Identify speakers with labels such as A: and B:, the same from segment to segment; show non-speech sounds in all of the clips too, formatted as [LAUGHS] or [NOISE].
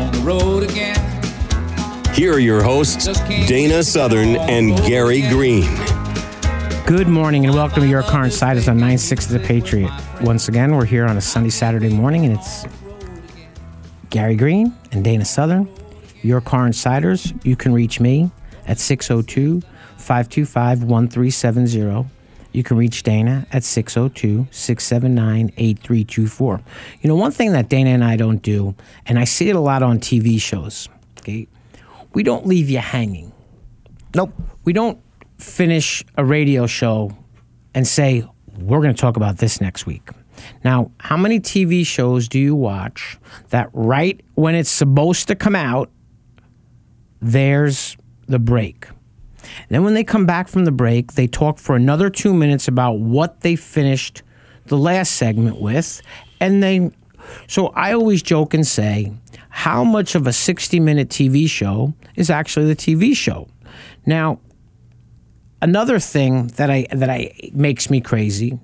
A: On the road again.
B: Here are your hosts, Dana Southern and Gary Green.
C: Good morning and welcome to Your Car Insiders on 960 The Patriot. Once again, we're here on a sunny Saturday morning and it's Gary Green and Dana Southern. Your Car Insiders, you can reach me at 602 525 1370. You can reach Dana at 602 679 8324. You know, one thing that Dana and I don't do, and I see it a lot on TV shows, okay, we don't leave you hanging
D: Nope.
C: we don't finish a radio show and say we're going to talk about this next week. Now, how many TV shows do you watch that right when it's supposed to come out, there's the break? Then when they come back from the break, they talk for another 2 minutes about what they finished the last segment with and they so I always joke and say, how much of a 60 minute TV show is actually the TV show? Now, another thing that I that I makes me crazy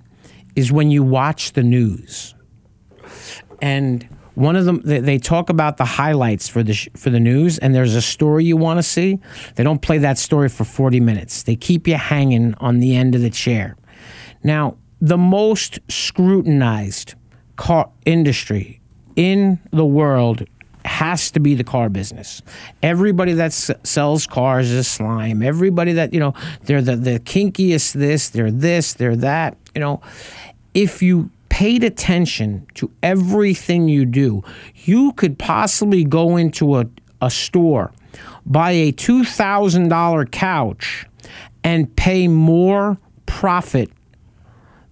C: is when you watch the news, and one of them they, they talk about the highlights for the sh- for the news, and there's a story you want to see. They don't play that story for 40 minutes. They keep you hanging on the end of the chair. Now, the most scrutinized car industry in the world has to be the car business. Everybody that s- sells cars is slime. Everybody that, you know, they're the, the kinkiest this, they're this, they're that. You know, if you paid attention to everything you do, you could possibly go into a, a store, buy a $2,000 couch, and pay more profit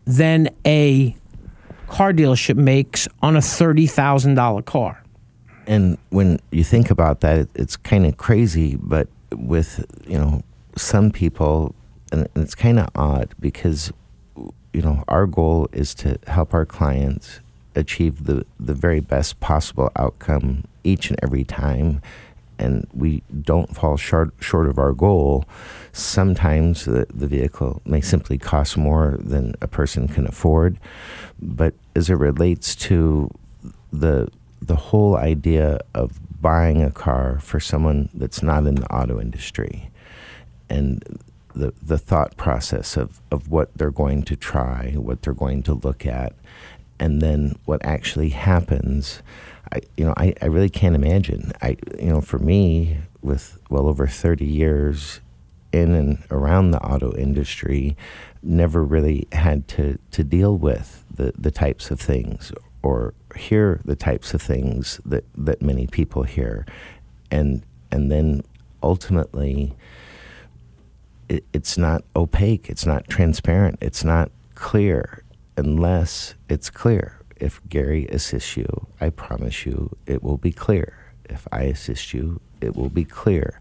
C: than a car dealership makes on a $30,000 car.
D: And when you think about that, it's kind of crazy. But with you know some people, and and it's kind of odd because you know our goal is to help our clients achieve the the very best possible outcome each and every time. And we don't fall short short of our goal. Sometimes the, the vehicle may simply cost more than a person can afford. But as it relates to the the whole idea of buying a car for someone that's not in the auto industry and the the thought process of, of what they're going to try, what they're going to look at, and then what actually happens. I you know, I, I really can't imagine. I you know, for me, with well over thirty years in and around the auto industry, never really had to, to deal with the, the types of things or hear the types of things that, that many people hear. And and then ultimately it, it's not opaque, it's not transparent, it's not clear unless it's clear. If Gary assists you, I promise you it will be clear. If I assist you, it will be clear.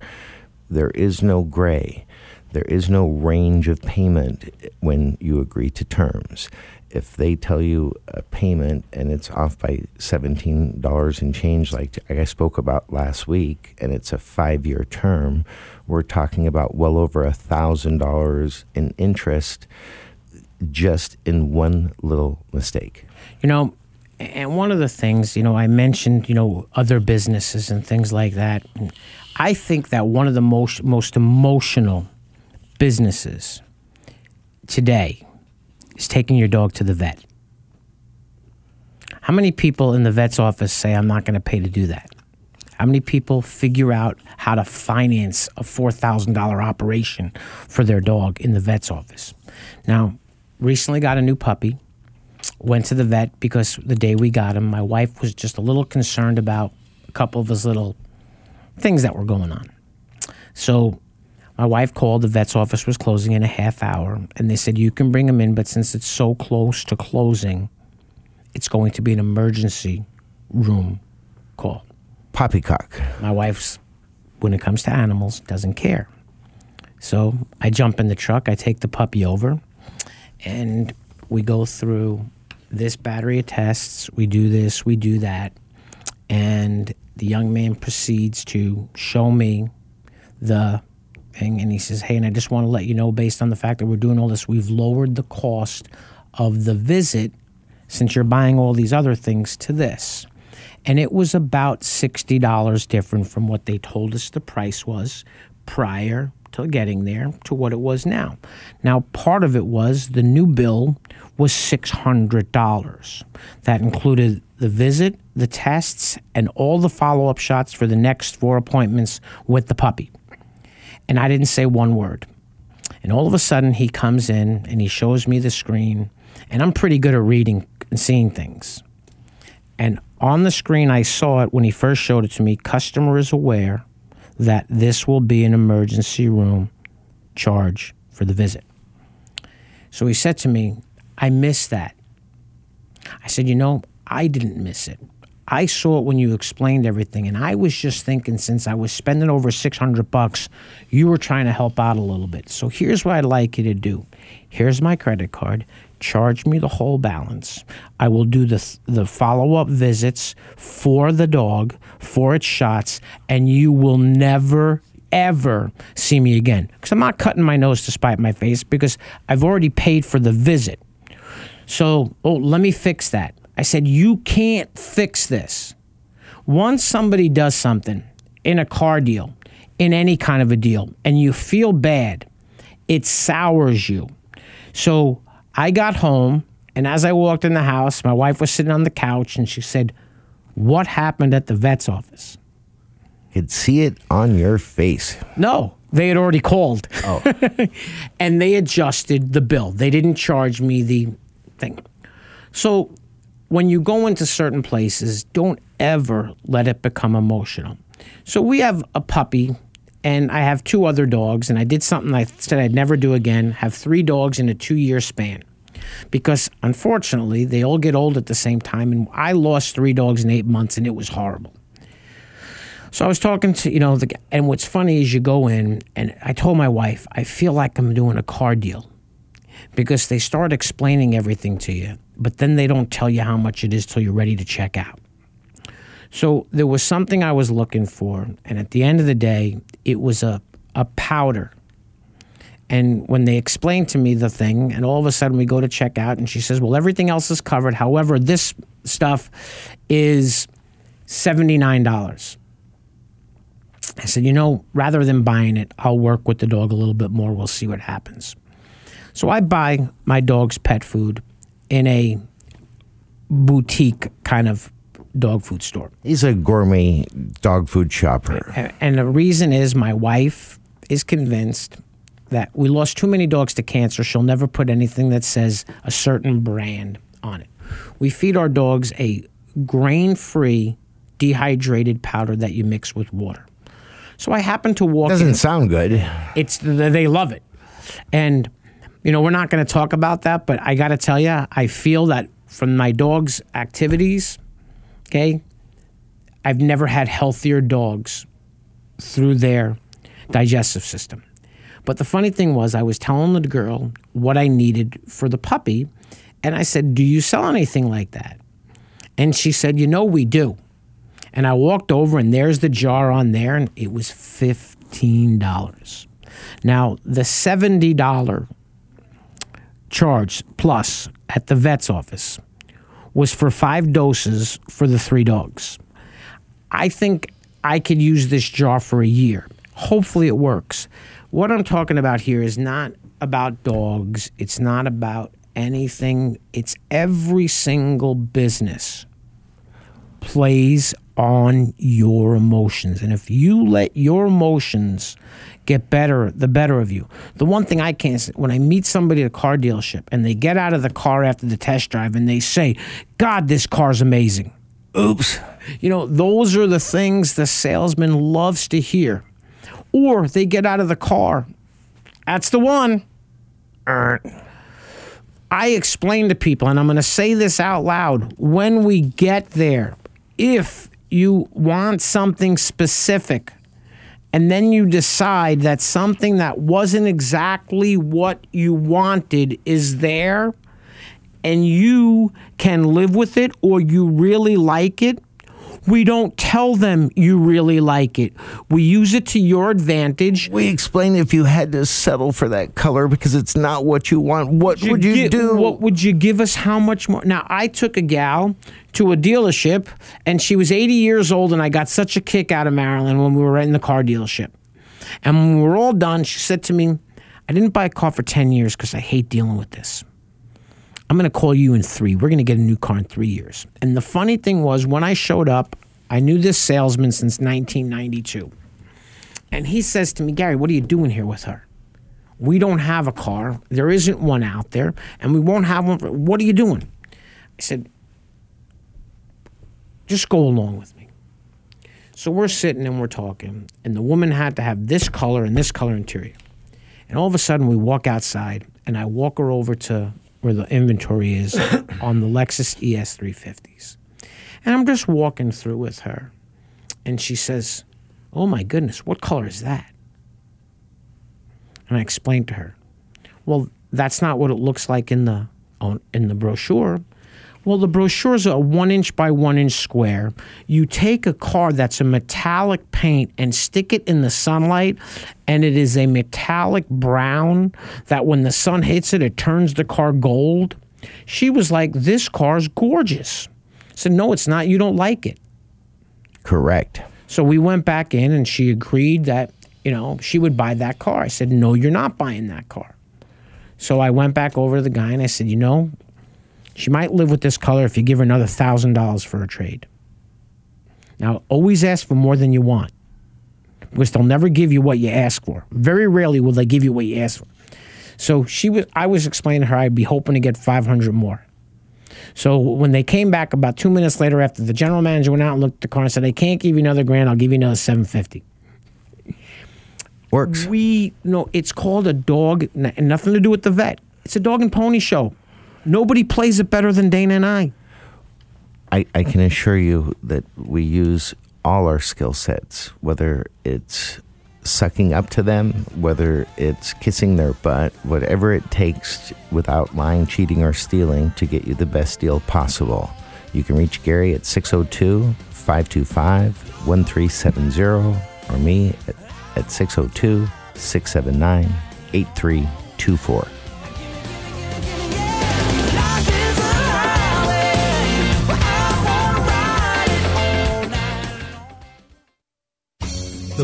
D: There is no gray. There is no range of payment when you agree to terms. If they tell you a payment and it's off by $17 and change, like I spoke about last week, and it's a five year term, we're talking about well over a $1,000 in interest just in one little mistake.
C: You know, and one of the things, you know, I mentioned, you know, other businesses and things like that. I think that one of the most most emotional businesses today is taking your dog to the vet. How many people in the vet's office say I'm not going to pay to do that? How many people figure out how to finance a $4,000 operation for their dog in the vet's office? Now, recently got a new puppy went to the vet because the day we got him, my wife was just a little concerned about a couple of his little things that were going on. So my wife called, the vet's office was closing in a half hour, and they said, You can bring him in, but since it's so close to closing, it's going to be an emergency room call.
D: Poppycock.
C: My wife's, when it comes to animals, doesn't care. So I jump in the truck, I take the puppy over, and we go through this battery of tests. We do this, we do that. And the young man proceeds to show me the thing. And he says, Hey, and I just want to let you know, based on the fact that we're doing all this, we've lowered the cost of the visit since you're buying all these other things to this. And it was about $60 different from what they told us the price was prior to getting there to what it was now. Now, part of it was the new bill was $600. That included the visit, the tests, and all the follow up shots for the next four appointments with the puppy. And I didn't say one word. And all of a sudden, he comes in and he shows me the screen. And I'm pretty good at reading and seeing things. And on the screen, I saw it when he first showed it to me. Customer is aware that this will be an emergency room charge for the visit. So he said to me, I missed that. I said, You know, I didn't miss it. I saw it when you explained everything, and I was just thinking since I was spending over 600 bucks, you were trying to help out a little bit. So here's what I'd like you to do. Here's my credit card. Charge me the whole balance. I will do the the follow up visits for the dog, for its shots, and you will never ever see me again. Because I'm not cutting my nose to spite my face because I've already paid for the visit. So, oh, let me fix that. I said, You can't fix this. Once somebody does something in a car deal, in any kind of a deal, and you feel bad, it sours you. So I got home, and as I walked in the house, my wife was sitting on the couch and she said, What happened at the vet's office?
D: You could see it on your face.
C: No, they had already called. Oh. [LAUGHS] and they adjusted the bill. They didn't charge me the thing. So when you go into certain places, don't ever let it become emotional. So we have a puppy and I have two other dogs, and I did something I said I'd never do again have three dogs in a two year span. Because unfortunately, they all get old at the same time, and I lost three dogs in eight months, and it was horrible. So I was talking to, you know, the, and what's funny is you go in, and I told my wife, I feel like I'm doing a car deal because they start explaining everything to you, but then they don't tell you how much it is till you're ready to check out. So there was something I was looking for, and at the end of the day, it was a, a powder. And when they explained to me the thing, and all of a sudden we go to check out, and she says, Well, everything else is covered. However, this stuff is $79. I said, You know, rather than buying it, I'll work with the dog a little bit more. We'll see what happens. So I buy my dog's pet food in a boutique kind of dog food store.
D: He's a gourmet dog food shopper.
C: And the reason is my wife is convinced that we lost too many dogs to cancer. She'll never put anything that says a certain brand on it. We feed our dogs a grain free, dehydrated powder that you mix with water. So I happen to walk.
D: Doesn't sound good.
C: It's they love it, and you know we're not going to talk about that. But I got to tell you, I feel that from my dog's activities, okay, I've never had healthier dogs through their digestive system. But the funny thing was, I was telling the girl what I needed for the puppy, and I said, "Do you sell anything like that?" And she said, "You know, we do." And I walked over, and there's the jar on there, and it was fifteen dollars. Now the seventy dollar charge plus at the vet's office was for five doses for the three dogs. I think I could use this jar for a year. Hopefully, it works. What I'm talking about here is not about dogs, it's not about anything, it's every single business plays on your emotions. And if you let your emotions get better, the better of you. The one thing I can't say, when I meet somebody at a car dealership and they get out of the car after the test drive and they say, God, this car's amazing.
D: Oops.
C: You know, those are the things the salesman loves to hear. Or they get out of the car. That's the one. Er. I explain to people, and I'm going to say this out loud when we get there, if you want something specific and then you decide that something that wasn't exactly what you wanted is there and you can live with it or you really like it, we don't tell them you really like it. We use it to your advantage.
D: We explain if you had to settle for that color because it's not what you want. What would you
C: gi-
D: do?
C: What would you give us? How much more? Now, I took a gal to a dealership, and she was 80 years old, and I got such a kick out of Marilyn when we were in the car dealership. And when we were all done, she said to me, I didn't buy a car for 10 years because I hate dealing with this. I'm going to call you in three. We're going to get a new car in three years. And the funny thing was, when I showed up, I knew this salesman since 1992. And he says to me, Gary, what are you doing here with her? We don't have a car. There isn't one out there, and we won't have one. For, what are you doing? I said, just go along with me. So we're sitting and we're talking, and the woman had to have this color and this color interior. And all of a sudden, we walk outside, and I walk her over to where the inventory is [COUGHS] on the Lexus E ES 350s. And I'm just walking through with her, and she says, Oh my goodness, what color is that? And I explained to her, Well, that's not what it looks like in the on, in the brochure. Well, the brochure is a one inch by one inch square. You take a car that's a metallic paint and stick it in the sunlight, and it is a metallic brown that when the sun hits it, it turns the car gold. She was like, This car's gorgeous. I said, No, it's not. You don't like it.
D: Correct.
C: So we went back in and she agreed that, you know, she would buy that car. I said, No, you're not buying that car. So I went back over to the guy and I said, You know, she might live with this color if you give her another thousand dollars for a trade. Now, always ask for more than you want because they'll never give you what you ask for. Very rarely will they give you what you ask for. So she was, I was explaining to her I'd be hoping to get 500 more. So when they came back about two minutes later after the general manager went out and looked at the car and said, I can't give you another grand, I'll give you another 750.
D: Works.
C: We no, it's called a dog, nothing to do with the vet. It's a dog and pony show. Nobody plays it better than Dana and I.
D: I, I can assure you that we use all our skill sets, whether it's sucking up to them, whether it's kissing their butt, whatever it takes without lying, cheating, or stealing to get you the best deal possible. You can reach Gary at 602 525 1370 or me at, at 602 679 8324.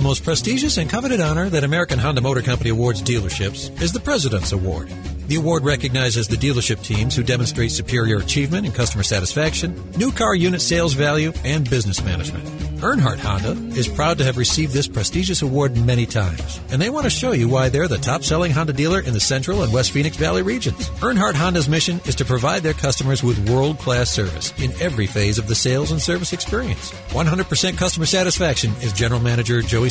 E: Most prestigious and coveted honor that American Honda Motor Company awards dealerships is the President's Award. The award recognizes the dealership teams who demonstrate superior achievement in customer satisfaction, new car unit sales value, and business management. Earnhardt Honda is proud to have received this prestigious award many times, and they want to show you why they're the top selling Honda dealer in the Central and West Phoenix Valley regions. Earnhardt Honda's mission is to provide their customers with world class service in every phase of the sales and service experience. 100% customer satisfaction is General Manager Joey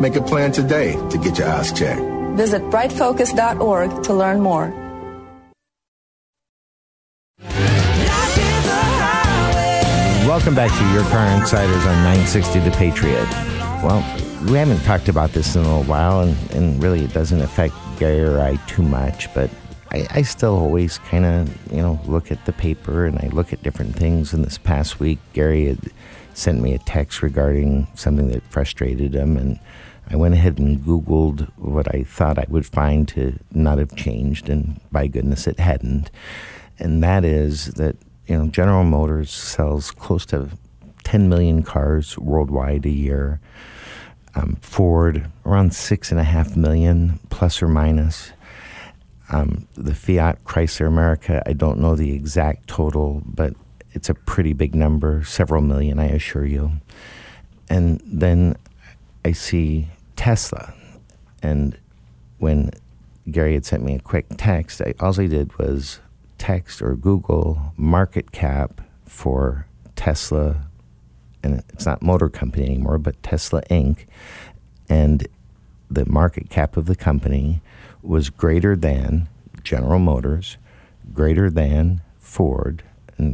F: Make a plan today to get your eyes checked.
G: Visit brightfocus.org to learn more.
D: Welcome back to Your Car Insiders on 960 The Patriot. Well, we haven't talked about this in a little while, and, and really it doesn't affect Gary or I too much, but I, I still always kind of, you know, look at the paper and I look at different things. And this past week, Gary had sent me a text regarding something that frustrated him, and I went ahead and Googled what I thought I would find to not have changed, and by goodness, it hadn't. And that is that you know General Motors sells close to 10 million cars worldwide a year. Um, Ford around six and a half million, plus or minus. Um, the Fiat Chrysler America, I don't know the exact total, but it's a pretty big number, several million, I assure you. And then I see Tesla, and when Gary had sent me a quick text, I, all I did was text or Google market cap for Tesla, and it's not Motor Company anymore, but Tesla Inc. And the market cap of the company was greater than General Motors, greater than Ford,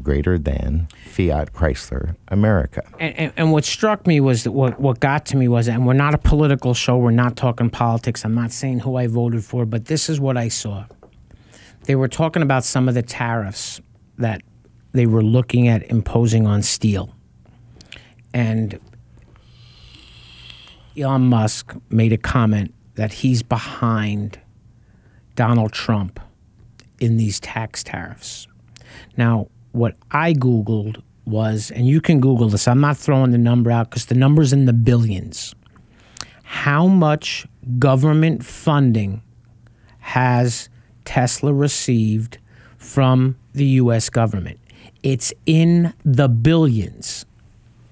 D: greater than Fiat Chrysler America.
C: And, and, and what struck me was that what, what got to me was, and we're not a political show, we're not talking politics, I'm not saying who I voted for, but this is what I saw. They were talking about some of the tariffs that they were looking at imposing on steel. And Elon Musk made a comment that he's behind Donald Trump in these tax tariffs. Now, what I Googled was, and you can Google this, I'm not throwing the number out because the number's in the billions. How much government funding has Tesla received from the US government? It's in the billions.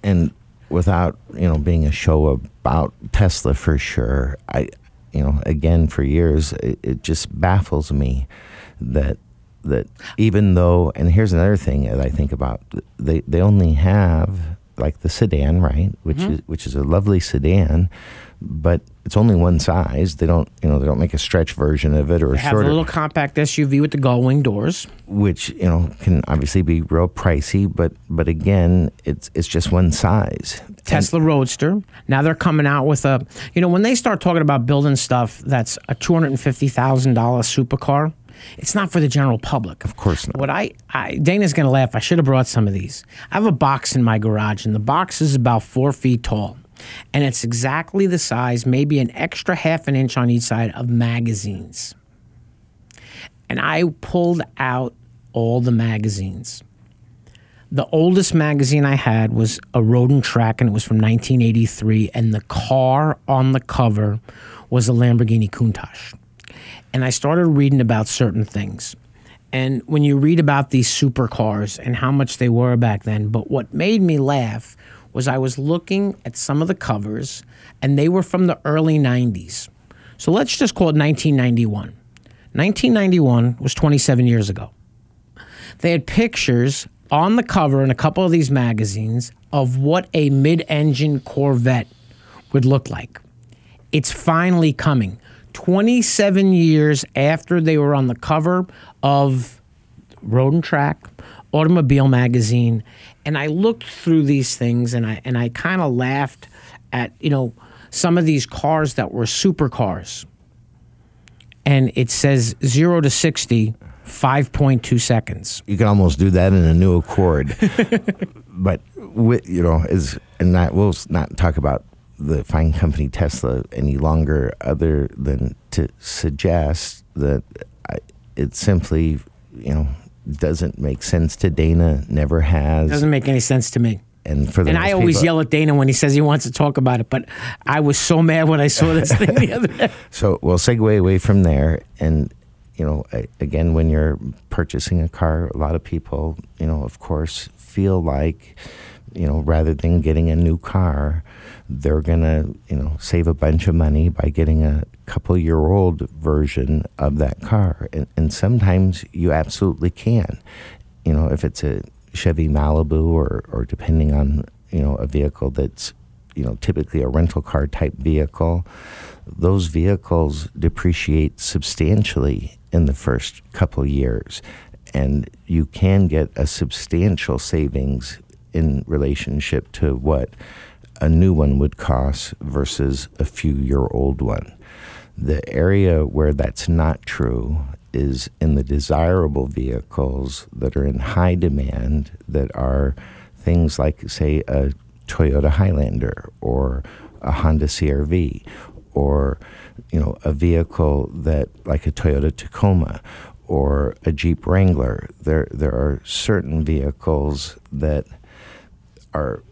D: and without you know being a show about Tesla for sure, I you know again for years it, it just baffles me that that even though and here's another thing that I think about they they only have like the sedan right which
C: Mhm.
D: is which is a lovely sedan but it's only one size they don't you know they don't make a stretch version of it or
C: They
D: a
C: have a little compact SUV with the gull wing doors.
D: which you know can obviously be real pricey but but again it's it's just one size
C: Tesla Roadster. Now they're coming out with a, you know, when they start talking about building stuff that's a $250,000 supercar, it's not for the general public. Of
D: course not.
C: What I, I Dana's going to laugh. I should have brought some of these. I have a box in my garage, and the box is about four feet tall. And it's exactly the size, maybe an extra half an inch on each side of magazines. And I pulled out all the magazines. The oldest magazine I had was a Road and Track, and it was from 1983. And the car on the cover was a Lamborghini Countach. And I started reading about certain things. And when you read about these supercars and how much they were back then, but what made me laugh was I was looking at some of the covers, and they were from the early 90s. So let's just call it 1991. 1991 was 27 years ago. They had pictures on the cover in a couple of these magazines of what a mid engine Corvette would look like. It's finally coming. 27 years after they were on the cover of Road and Track, Automobile Magazine, and I looked through these things and I and I kind of laughed at, you know, some of these cars that were supercars. And it says 0 to 60 5.2 seconds.
D: you can almost do that in a new Accord. [LAUGHS] but with, you know, is and not we'll not talk about the fine company Tesla any longer, other than to suggest that I, it simply, you know, doesn't make sense to Dana. Never has.
C: Doesn't make any sense to me.
D: and for the
C: And I always
D: people-
C: yell at Dana when he says he wants to talk about it, but I was so mad when I saw this [LAUGHS] thing the other day.
D: So we'll segue away from there, and you know, again, when you're purchasing a car, a lot of people, you know, of course, feel like, you know, rather than getting a new car, they're gonna, you know, save a bunch of money by getting a couple year old version of that car, and, and sometimes you absolutely can. You know, if it's a Chevy Malibu or, or depending on, you know, a vehicle that's, you know, typically a rental car type vehicle, those vehicles depreciate substantially in the first couple years. And you can get a substantial savings in relationship to what a new one would cost versus a few year old one. The area where that's not true is in the desirable vehicles that are in high demand, that are things like, say, a Toyota Highlander or a Honda CRV or you know a vehicle that like a Toyota Tacoma or a Jeep Wrangler there there are certain vehicles that are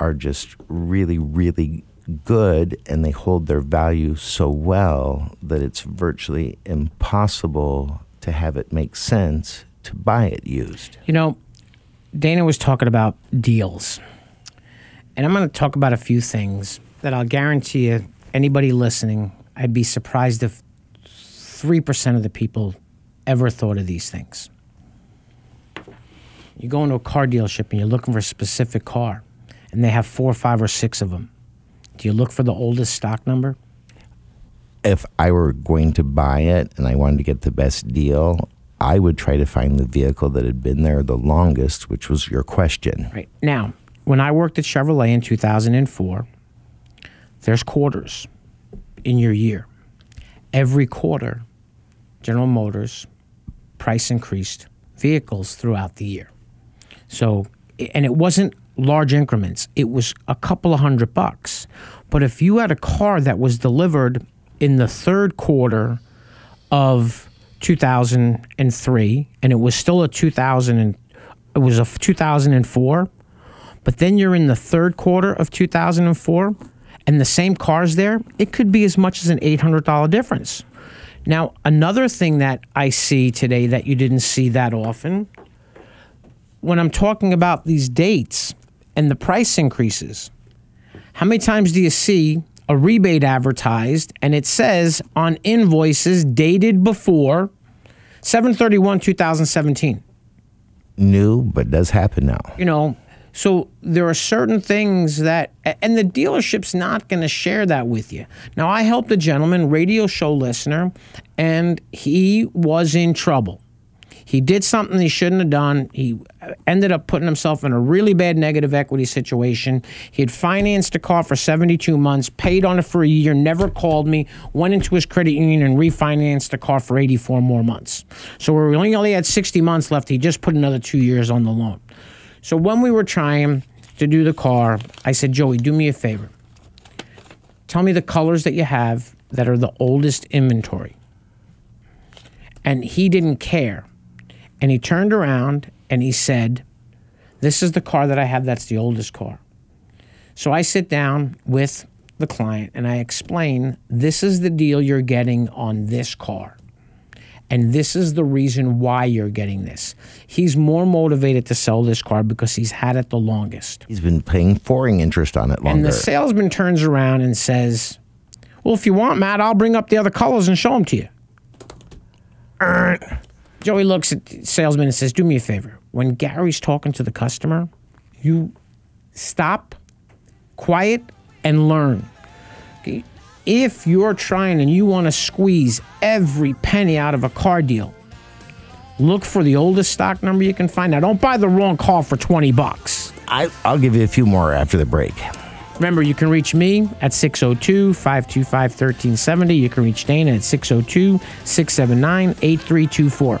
D: are just really really good and they hold their value so well that it's virtually impossible to have it make sense to buy it used.
C: You know, Dana was talking about deals. And I'm going to talk about a few things that I'll guarantee you, anybody listening, I'd be surprised if 3% of the people ever thought of these things. You go into a car dealership and you're looking for a specific car, and they have four, five, or six of them. Do you look for the oldest stock number?
D: If I were going to buy it and I wanted to get the best deal, I would try to find the vehicle that had been there the longest, which was your question.
C: Right. Now, when I worked at Chevrolet in 2004, there's quarters in your year. Every quarter, General Motors price increased vehicles throughout the year. So, and it wasn't large increments, it was a couple of hundred bucks. But if you had a car that was delivered in the third quarter of 2003 and it was still a 2000 and it was a 2004 but then you're in the third quarter of 2004 and the same car's there it could be as much as an $800 difference now another thing that i see today that you didn't see that often when i'm talking about these dates and the price increases. How many times do you see a rebate advertised and it says on invoices dated before 731 2017
D: New, but does happen now.
C: you know so there are certain things that and the dealership's not going to share that with you. Now i helped a gentleman radio show listener and he was in trouble he did something he shouldn't have done he ended up putting himself in a really bad negative equity situation he had financed a car for 72 months paid on it for a year never called me went into his credit union and refinanced the car for 84 more months so we only only had 60 months left he just put another two years on the loan so when we were trying to do the car, I said, Joey, do me a favor. Tell me the colors that you have that are the oldest inventory. And he didn't care. And he turned around and he said, This is the car that I have that's the oldest car. So I sit down with the client and I explain, This is the deal you're getting on this car. And this is the reason why you're getting this. He's more motivated to sell this car because he's had it the longest.
D: He's been paying foreign interest on it longer.
C: And the salesman turns around and says, Well, if you want, Matt, I'll bring up the other colors and show them to you. Joey looks at the salesman and says, Do me a favor. When Gary's talking to the customer, you stop, quiet, and learn. If you're trying and you want to squeeze every penny out of a car deal, look for the oldest stock number you can find. Now, don't buy the wrong car for 20 bucks.
D: I, I'll give you a few more after the break.
C: Remember, you can reach me at 602 525 1370. You can reach Dana at 602 679 8324.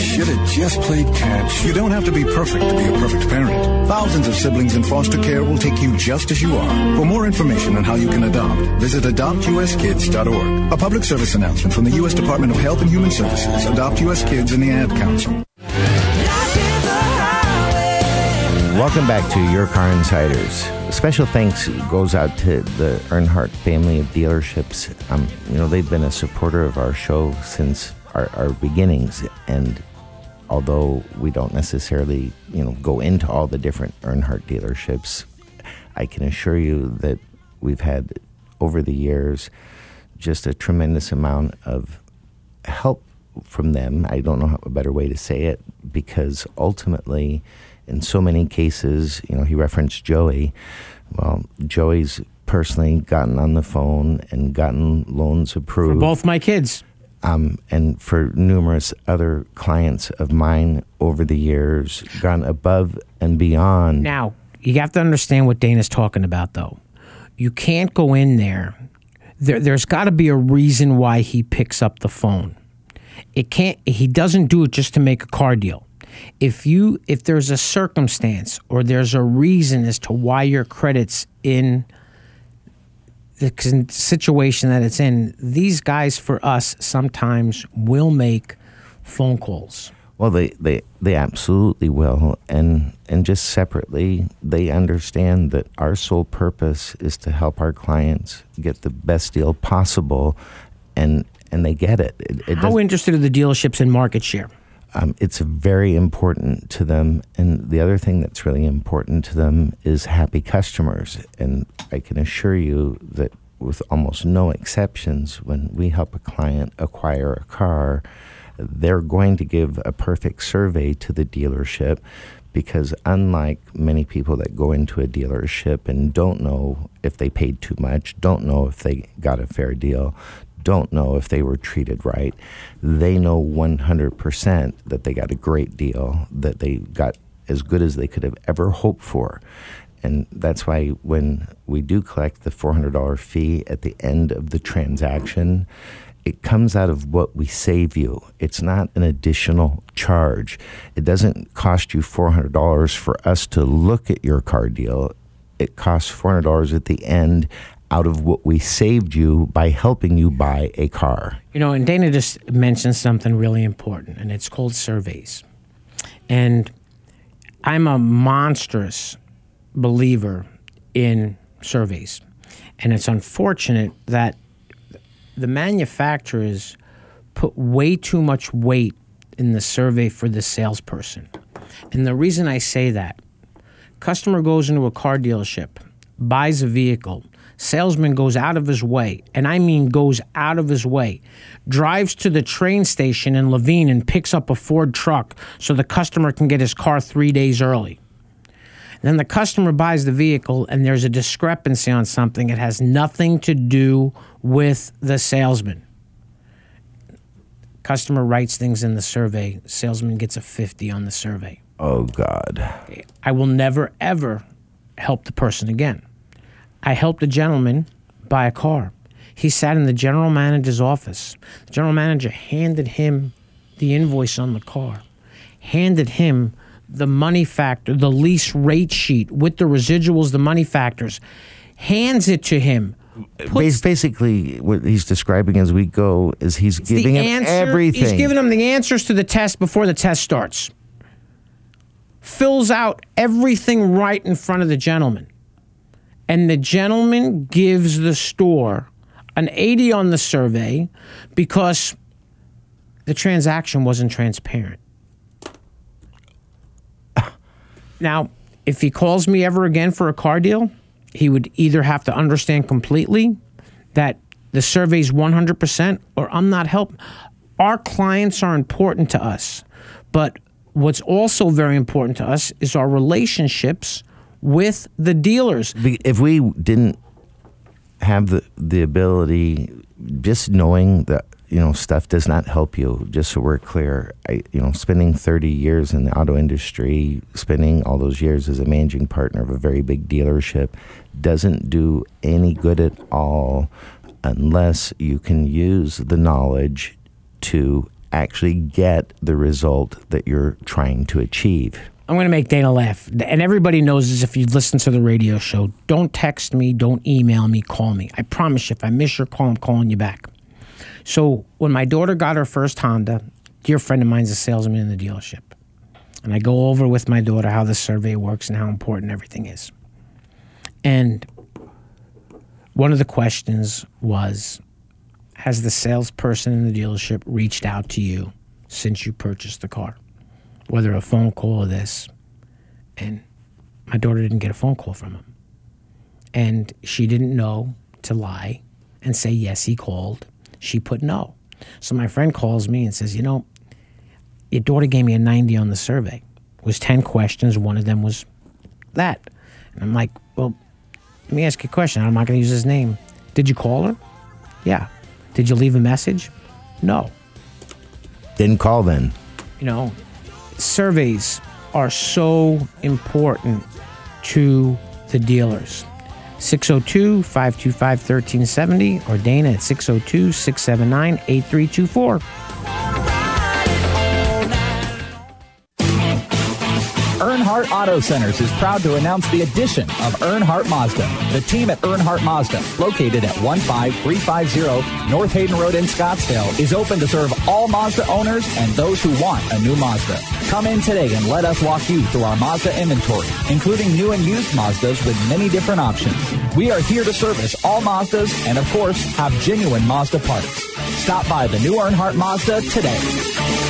H: Should have just played catch. You don't have to be perfect to be a perfect parent. Thousands of siblings in foster care will take you just as you are. For more information on how you can adopt, visit adoptuskids.org. A public service announcement from the U.S. Department of Health and Human Services, Adopt U.S. Kids, and the Ad Council.
D: Welcome back to Your Car Insiders. Special thanks goes out to the Earnhardt family of dealerships. Um, you know, they've been a supporter of our show since our, our beginnings, and although we don't necessarily, you know, go into all the different Earnhardt dealerships, I can assure you that we've had over the years just a tremendous amount of help from them. I don't know how, a better way to say it because ultimately, in so many cases, you know, he referenced Joey. Well, Joey's personally gotten on the phone and gotten loans approved.
C: For both my kids.
D: Um, and for numerous other clients of mine over the years, gone above and beyond.
C: Now, you have to understand what Dana's talking about, though. You can't go in there. there there's got to be a reason why he picks up the phone. It can't. He doesn't do it just to make a car deal. If you if there's a circumstance or there's a reason as to why your credit's in the situation that it's in, these guys for us sometimes will make phone calls.
D: Well, they, they, they absolutely will. And, and just separately, they understand that our sole purpose is to help our clients get the best deal possible, and, and they get it. it, it
C: How interested are the dealerships in market share?
D: Um, it's very important to them. And the other thing that's really important to them is happy customers. And I can assure you that with almost no exceptions, when we help a client acquire a car, they're going to give a perfect survey to the dealership because unlike many people that go into a dealership and don't know if they paid too much, don't know if they got a fair deal, don't know if they were treated right, they know 100% that they got a great deal, that they got as good as they could have ever hoped for. And that's why when we do collect the $400 fee at the end of the transaction, it comes out of what we save you. It's not an additional charge. It doesn't cost you $400 for us to look at your car deal. It costs $400 at the end out of what we saved you by helping you buy a car.
C: You know, and Dana just mentioned something really important, and it's called surveys. And I'm a monstrous believer in surveys. And it's unfortunate that the manufacturers put way too much weight in the survey for the salesperson. And the reason I say that, customer goes into a car dealership, buys a vehicle, salesman goes out of his way, and I mean goes out of his way, drives to the train station in Laveen and picks up a Ford truck so the customer can get his car 3 days early. Then the customer buys the vehicle and there's a discrepancy on something. It has nothing to do with the salesman. Customer writes things in the survey, salesman gets a 50 on the survey.
D: Oh, God.
C: I will never, ever help the person again. I helped a gentleman buy a car. He sat in the general manager's office. The general manager handed him the invoice on the car, handed him the money factor, the lease rate sheet with the residuals, the money factors, hands it to him.
D: Bas- Basically, what he's describing as we go is he's giving him
C: answer,
D: everything.
C: He's giving him the answers to the test before the test starts. Fills out everything right in front of the gentleman. And the gentleman gives the store an 80 on the survey because the transaction wasn't transparent. [LAUGHS] Now, if he calls me ever again for a car deal, he would either have to understand completely that the survey's 100% or I'm not helping. Our clients are important to us. But what's also very important to us is our relationships with the dealers.
D: If we didn't have the the ability, just knowing that you know stuff does not help you. Just so we're clear, I, you know, spending thirty years in the auto industry, spending all those years as a managing partner of a very big dealership, doesn't do any good at all unless you can use the knowledge to actually get the result that you're trying to achieve.
C: I'm going to make Dana laugh. And everybody knows this if you listen to the radio show. Don't text me, don't email me, call me. I promise you, if I miss your call, I'm calling you back. So when my daughter got her first Honda, dear friend of mine's a salesman in the dealership. And I go over with my daughter how the survey works and how important everything is. And one of the questions was Has the salesperson in the dealership reached out to you since you purchased the car? Whether a phone call or this. And my daughter didn't get a phone call from him. And she didn't know to lie and say, Yes, he called. She put no. So my friend calls me and says, You know, your daughter gave me a 90 on the survey. It was 10 questions. One of them was that. And I'm like, Well, let me ask you a question. I'm not going to use his name. Did you call her? Yeah. Did you leave a message? No.
D: Didn't call then.
C: You know, surveys are so important to the dealers. 602 525 1370 or Dana at 602 679 8324.
I: Earnhardt Auto Centers is proud to announce the addition of Earnhardt Mazda. The team at Earnhardt Mazda, located at 15350 North Hayden Road in Scottsdale, is open to serve all Mazda owners and those who want a new Mazda. Come in today and let us walk you through our Mazda inventory, including new and used Mazdas with many different options. We are here to service all Mazdas and, of course, have genuine Mazda parts. Stop by the new Earnhardt Mazda today.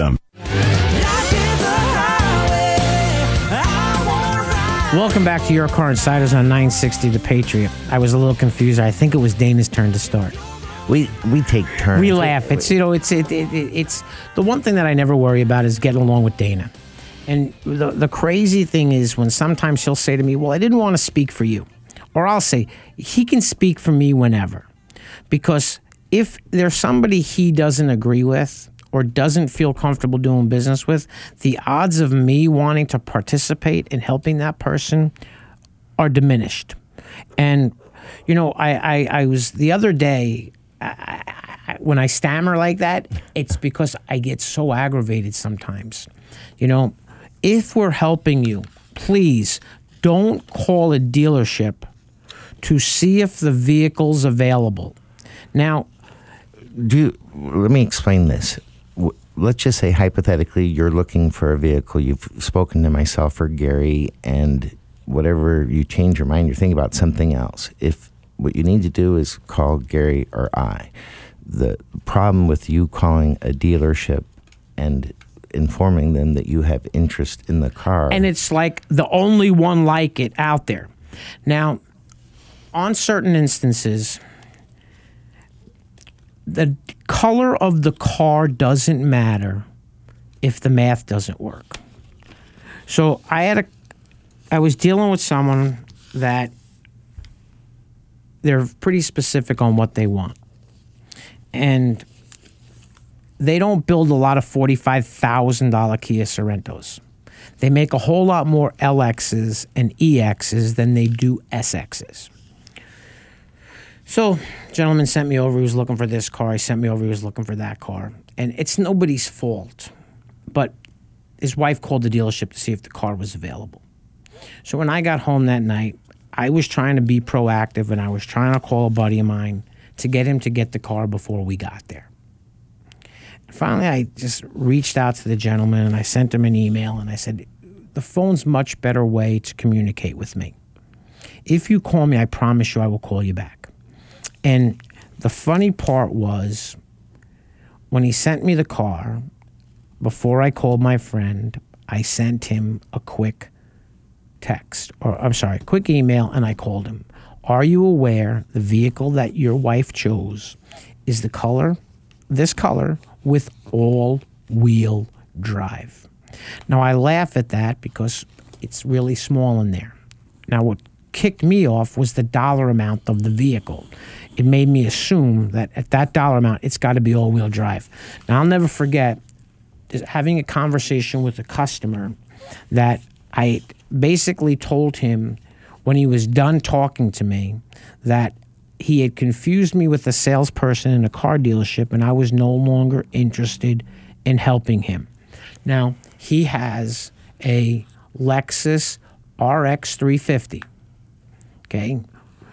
C: Welcome back to Your Car Insiders on 960 The Patriot. I was a little confused. I think it was Dana's turn to start.
D: We we take turns.
C: We laugh. It's you know it's it, it, it, it's the one thing that I never worry about is getting along with Dana. And the the crazy thing is when sometimes she'll say to me, "Well, I didn't want to speak for you," or I'll say, "He can speak for me whenever," because if there's somebody he doesn't agree with or doesn't feel comfortable doing business with, the odds of me wanting to participate in helping that person are diminished. And you know, I I, I was the other day. I, I, when I stammer like that, it's because I get so aggravated sometimes. You know, if we're helping you, please don't call a dealership to see if the vehicle's available. Now,
D: do let me explain this. Let's just say hypothetically you're looking for a vehicle. You've spoken to myself or Gary, and whatever you change your mind, you're thinking about something else. If what you need to do is call Gary or I. The problem with you calling a dealership and informing them that you have interest in the car.
C: and it's like the only one like it out there. Now, on certain instances, the color of the car doesn't matter if the math doesn't work. So I had a, I was dealing with someone that they're pretty specific on what they want, and they don't build a lot of forty-five thousand dollar Kia Sorentos. They make a whole lot more LXs and EXs than they do SXs. So, gentleman sent me over. He was looking for this car. He sent me over. He was looking for that car, and it's nobody's fault. But his wife called the dealership to see if the car was available. So when I got home that night, I was trying to be proactive, and I was trying to call a buddy of mine to get him to get the car before we got there. Finally, I just reached out to the gentleman and I sent him an email and I said, The phone's much better way to communicate with me. If you call me, I promise you I will call you back. And the funny part was when he sent me the car, before I called my friend, I sent him a quick text, or I'm sorry, quick email, and I called him. Are you aware the vehicle that your wife chose is the color, this color, with all wheel drive? Now, I laugh at that because it's really small in there. Now, what kicked me off was the dollar amount of the vehicle. It made me assume that at that dollar amount, it's got to be all wheel drive. Now, I'll never forget having a conversation with a customer that I basically told him when he was done talking to me that he had confused me with a salesperson in a car dealership and I was no longer interested in helping him. Now, he has a Lexus RX 350. Okay.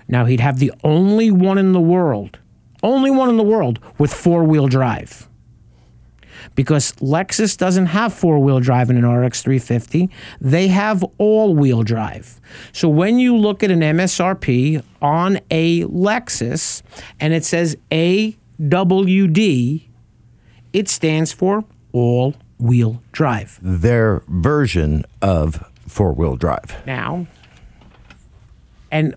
C: Now, he'd have the only one in the world, only one in the world with four wheel drive. Because Lexus doesn't have four wheel drive in an RX 350, they have all wheel drive. So when you look at an MSRP on a Lexus and it says AWD, it stands for all wheel drive.
D: Their version of four wheel drive.
C: Now, and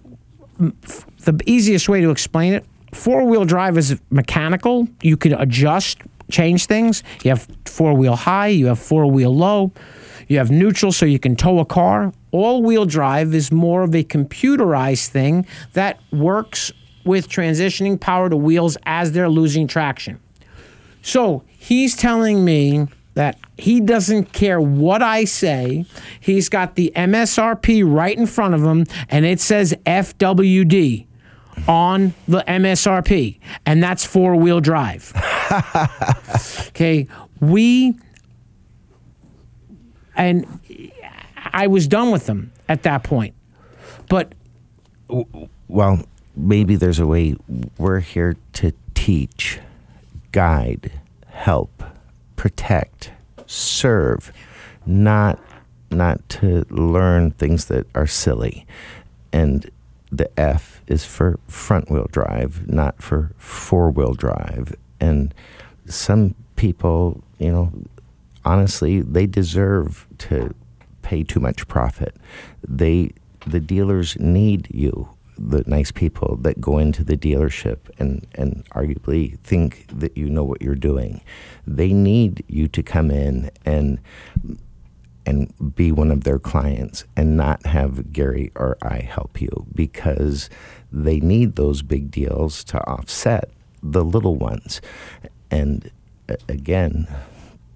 C: the easiest way to explain it four wheel drive is mechanical. You can adjust, change things. You have four wheel high, you have four wheel low, you have neutral so you can tow a car. All wheel drive is more of a computerized thing that works with transitioning power to wheels as they're losing traction. So he's telling me he doesn't care what I say. He's got the MSRP right in front of him, and it says FWD on the MSRP, and that's four wheel drive. [LAUGHS] okay, we and I was done with them at that point. But
D: well, maybe there's a way. We're here to teach, guide, help, protect, serve, not not to learn things that are silly. And the F is for front wheel drive, not for four wheel drive. And some people, you know, honestly, they deserve to pay too much profit. They the dealers need you, the nice people that go into the dealership and, and arguably think that you know what you're doing. They need you to come in and and be one of their clients and not have Gary or I help you because they need those big deals to offset the little ones. And again,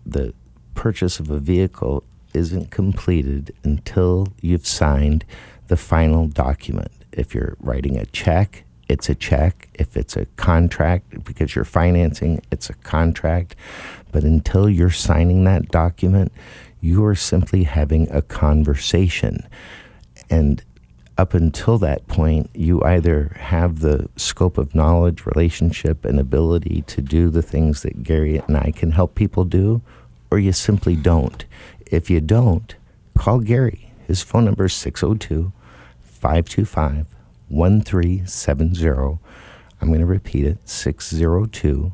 D: the purchase of a vehicle isn't completed until you've signed the final document. If you're writing a check, it's a check. If it's a contract, because you're financing, it's a contract. But until you're signing that document, you are simply having a conversation. And up until that point, you either have the scope of knowledge, relationship, and ability to do the things that Gary and I can help people do, or you simply don't. If you don't, call Gary. His phone number is 602 525 1370. I'm going to repeat it 602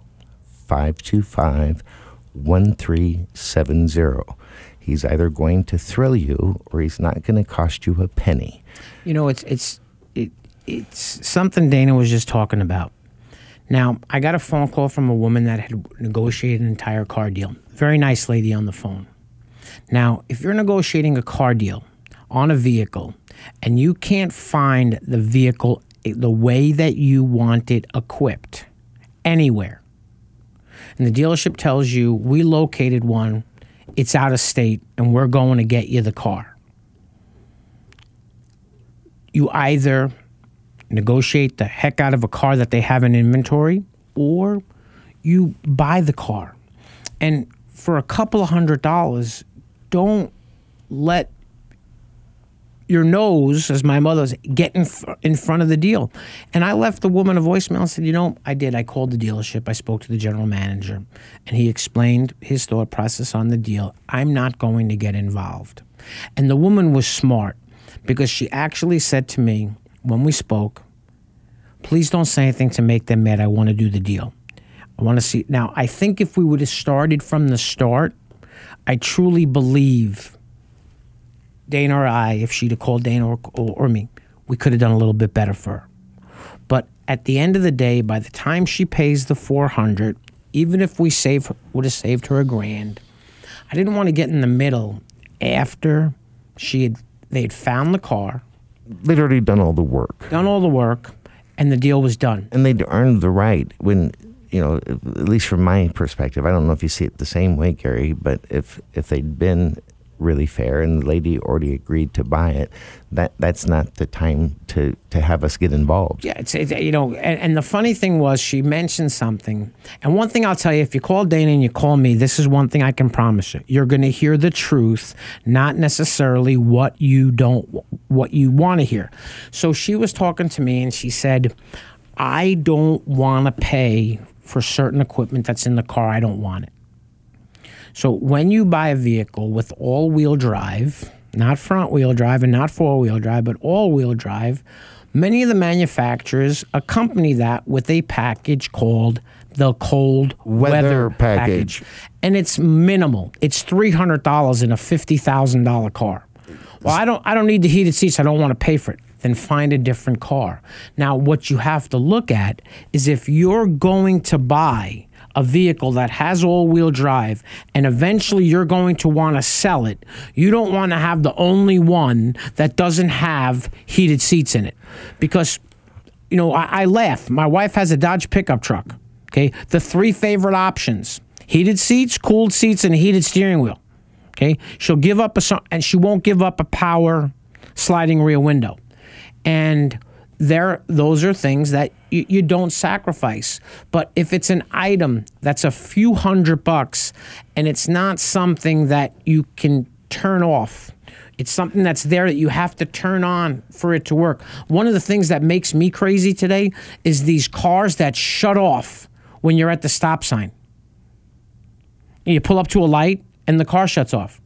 D: 525 1370. He's either going to thrill you or he's not going to cost you a penny.
C: You know, it's it's it, it's something Dana was just talking about. Now, I got a phone call from a woman that had negotiated an entire car deal. Very nice lady on the phone. Now, if you're negotiating a car deal on a vehicle and you can't find the vehicle the way that you want it equipped anywhere, and the dealership tells you we located one it's out of state and we're going to get you the car. You either negotiate the heck out of a car that they have in inventory or you buy the car. And for a couple of hundred dollars, don't let your nose, as my mother was, get in, fr- in front of the deal. And I left the woman a voicemail and said, you know, I did. I called the dealership. I spoke to the general manager, and he explained his thought process on the deal. I'm not going to get involved. And the woman was smart because she actually said to me when we spoke, please don't say anything to make them mad. I want to do the deal. I want to see. Now, I think if we would have started from the start, I truly believe Dana or I, if she'd have called Dana or, or, or me, we could have done a little bit better for her. But at the end of the day, by the time she pays the 400, even if we save would have saved her a grand, I didn't want to get in the middle after she had they had found the car,
D: They'd already done all the work.
C: done all the work, and the deal was done.
D: And they'd earned the right when, you know, at least from my perspective, I don't know if you see it the same way, Gary, but if, if they'd been really fair and the lady already agreed to buy it, that that's not the time to, to have us get involved.
C: Yeah, it's, you know, and, and the funny thing was she mentioned something. And one thing I'll tell you, if you call Dana and you call me, this is one thing I can promise you: you're going to hear the truth, not necessarily what you don't, what you want to hear. So she was talking to me and she said, "I don't want to pay for certain equipment that's in the car. I don't want it." So when you buy a vehicle with all-wheel drive, not front-wheel drive and not four-wheel drive, but all-wheel drive, many of the manufacturers accompany that with a package called the cold
D: Weather
C: weather,
D: package.
C: and it's minimal. It's three hundred dollars in a fifty thousand dollar car. Well, I don't. I don't need the heated seats. I don't want to pay for it. Then find a different car. Now, what you have to look at is if you're going to buy a vehicle that has all-wheel drive and eventually you're going to want to sell it, you don't want to have the only one that doesn't have heated seats in it, because you know, I, I laugh. My wife has a Dodge pickup truck. Okay. The three favorite options heated seats, cooled seats, and a heated steering wheel. Okay. She'll give up a, and she won't give up a power sliding rear window. And there, those are things that you, you don't sacrifice. But if it's an item that's a few hundred bucks and it's not something that you can turn off. It's something that's there that you have to turn on for it to work. One of the things that makes me crazy today is these cars that shut off when you're at the stop sign. You pull up to a light and the car shuts off.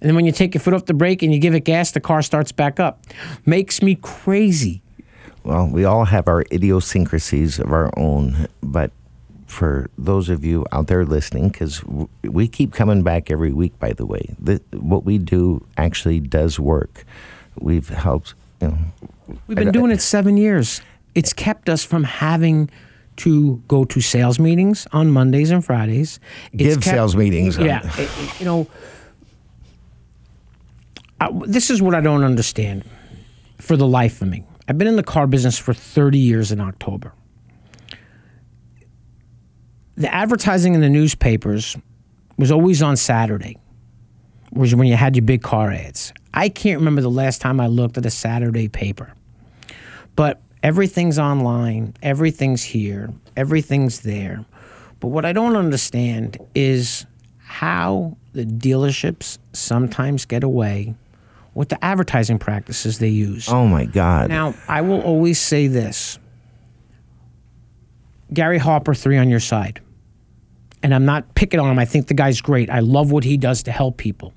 C: And then when you take your foot off the brake and you give it gas, the car starts back up. Makes me crazy.
D: Well, we all have our idiosyncrasies of our own, but for those of you out there listening, because we keep coming back every week, by the way, the, what we do actually does work. We've helped, you know.
C: We've been uh, doing it seven years. It's kept us from having to go to sales meetings on Mondays and Fridays. It's
D: Give sales meetings
C: Yeah, it- it- you know, I, this is what I don't understand for the life of me. I've been in the car business for 30 years in October. The advertising in the newspapers was always on Saturday, was when you had your big car ads. I can't remember the last time I looked at a Saturday paper. But everything's online, everything's here, everything's there. But what I don't understand is how the dealerships sometimes get away with the advertising practices they use.
D: Oh my God.
C: Now, I will always say this Gary Harper, three on your side. And I'm not picking on him. I think the guy's great. I love what he does to help people.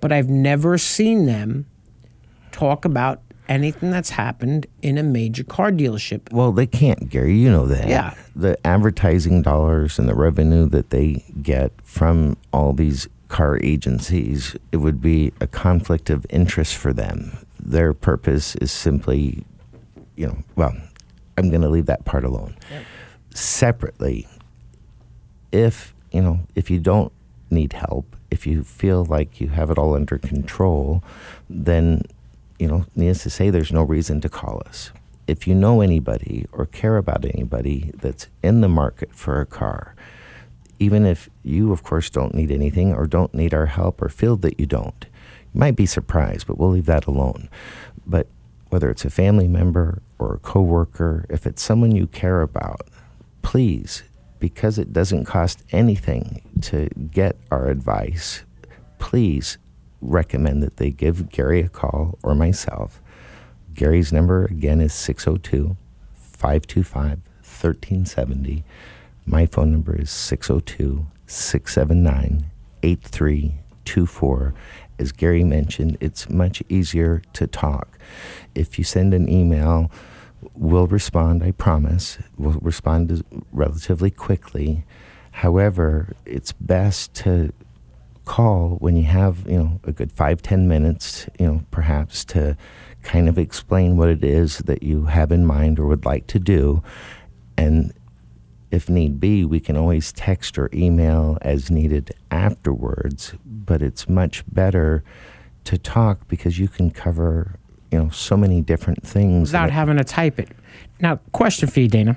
C: But I've never seen them talk about anything that's happened in a major car dealership.
D: Well, they can't, Gary. You know that.
C: Yeah.
D: The advertising dollars and the revenue that they get from all these car agencies, it would be a conflict of interest for them. Their purpose is simply, you know, well, I'm going to leave that part alone. Separately, if, you know, if you don't need help, if you feel like you have it all under control, then, you know, needless to say, there's no reason to call us. If you know anybody or care about anybody that's in the market for a car, even if you, of course, don't need anything or don't need our help or feel that you don't, you might be surprised, but we'll leave that alone. But whether it's a family member or a coworker, if it's someone you care about, please, because it doesn't cost anything to get our advice, please recommend that they give Gary a call or myself. Gary's number again is 602 525 1370. My phone number is 602 679 8324. As Gary mentioned, it's much easier to talk. If you send an email, we'll respond, I promise. We'll respond relatively quickly. However, it's best to call when you have, you know, a good five, ten minutes, you know, perhaps to kind of explain what it is that you have in mind or would like to do. And if need be, we can always text or email as needed afterwards, but it's much better to talk because you can cover, you know, so many different things.
C: without having to type it. Now, question for you, Dana.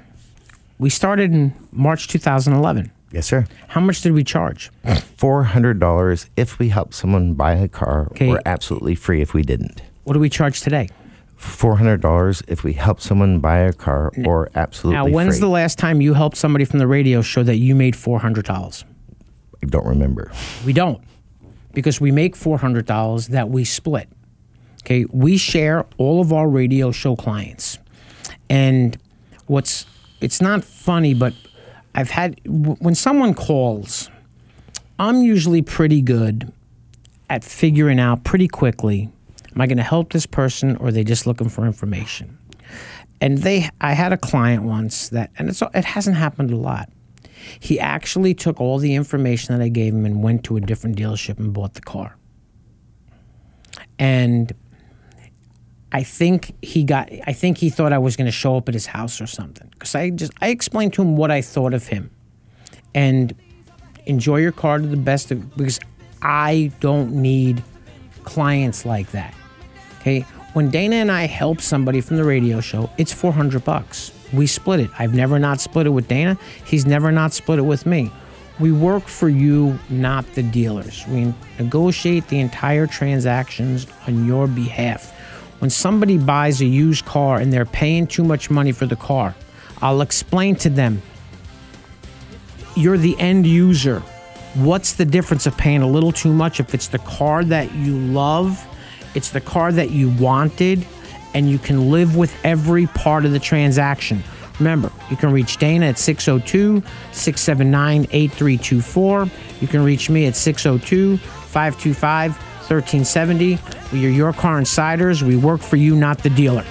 C: We started in March 2011.
D: Yes, sir.
C: How much did we charge?
D: Four hundred dollars if we helped someone buy a car,
C: Okay.
D: or absolutely free if we didn't.
C: What do we charge today?
D: Four hundred dollars if we help someone buy a car, or absolutely
C: now, when's
D: free.
C: the last time you helped somebody from the radio show that you made $400?
D: I don't remember.
C: We don't because we make $400 that we split. Okay, we share all of our radio show clients. And what's it's not funny, but I've had when someone calls, I'm usually pretty good at figuring out pretty quickly am I going to help this person or are they just looking for information? And they I had a client once that and it's it hasn't happened a lot. He actually took all the information that I gave him and went to a different dealership and bought the car. And I think he got I think he thought I was going to show up at his house or something cuz I just I explained to him what I thought of him. And enjoy your car to the best of because I don't need clients like that. Okay? When Dana and I help somebody from the radio show, it's 400 bucks. We split it. I've never not split it with Dana. He's never not split it with me. We work for you, not the dealers. We negotiate the entire transactions on your behalf. When somebody buys a used car and they're paying too much money for the car, I'll explain to them you're the end user. What's the difference of paying a little too much if it's the car that you love, it's the car that you wanted, and you can live with every part of the transaction? Remember, you can reach Dana at 602 679 8324. You can reach me at 602 525 1370. We are your car insiders. We work for you, not the dealer.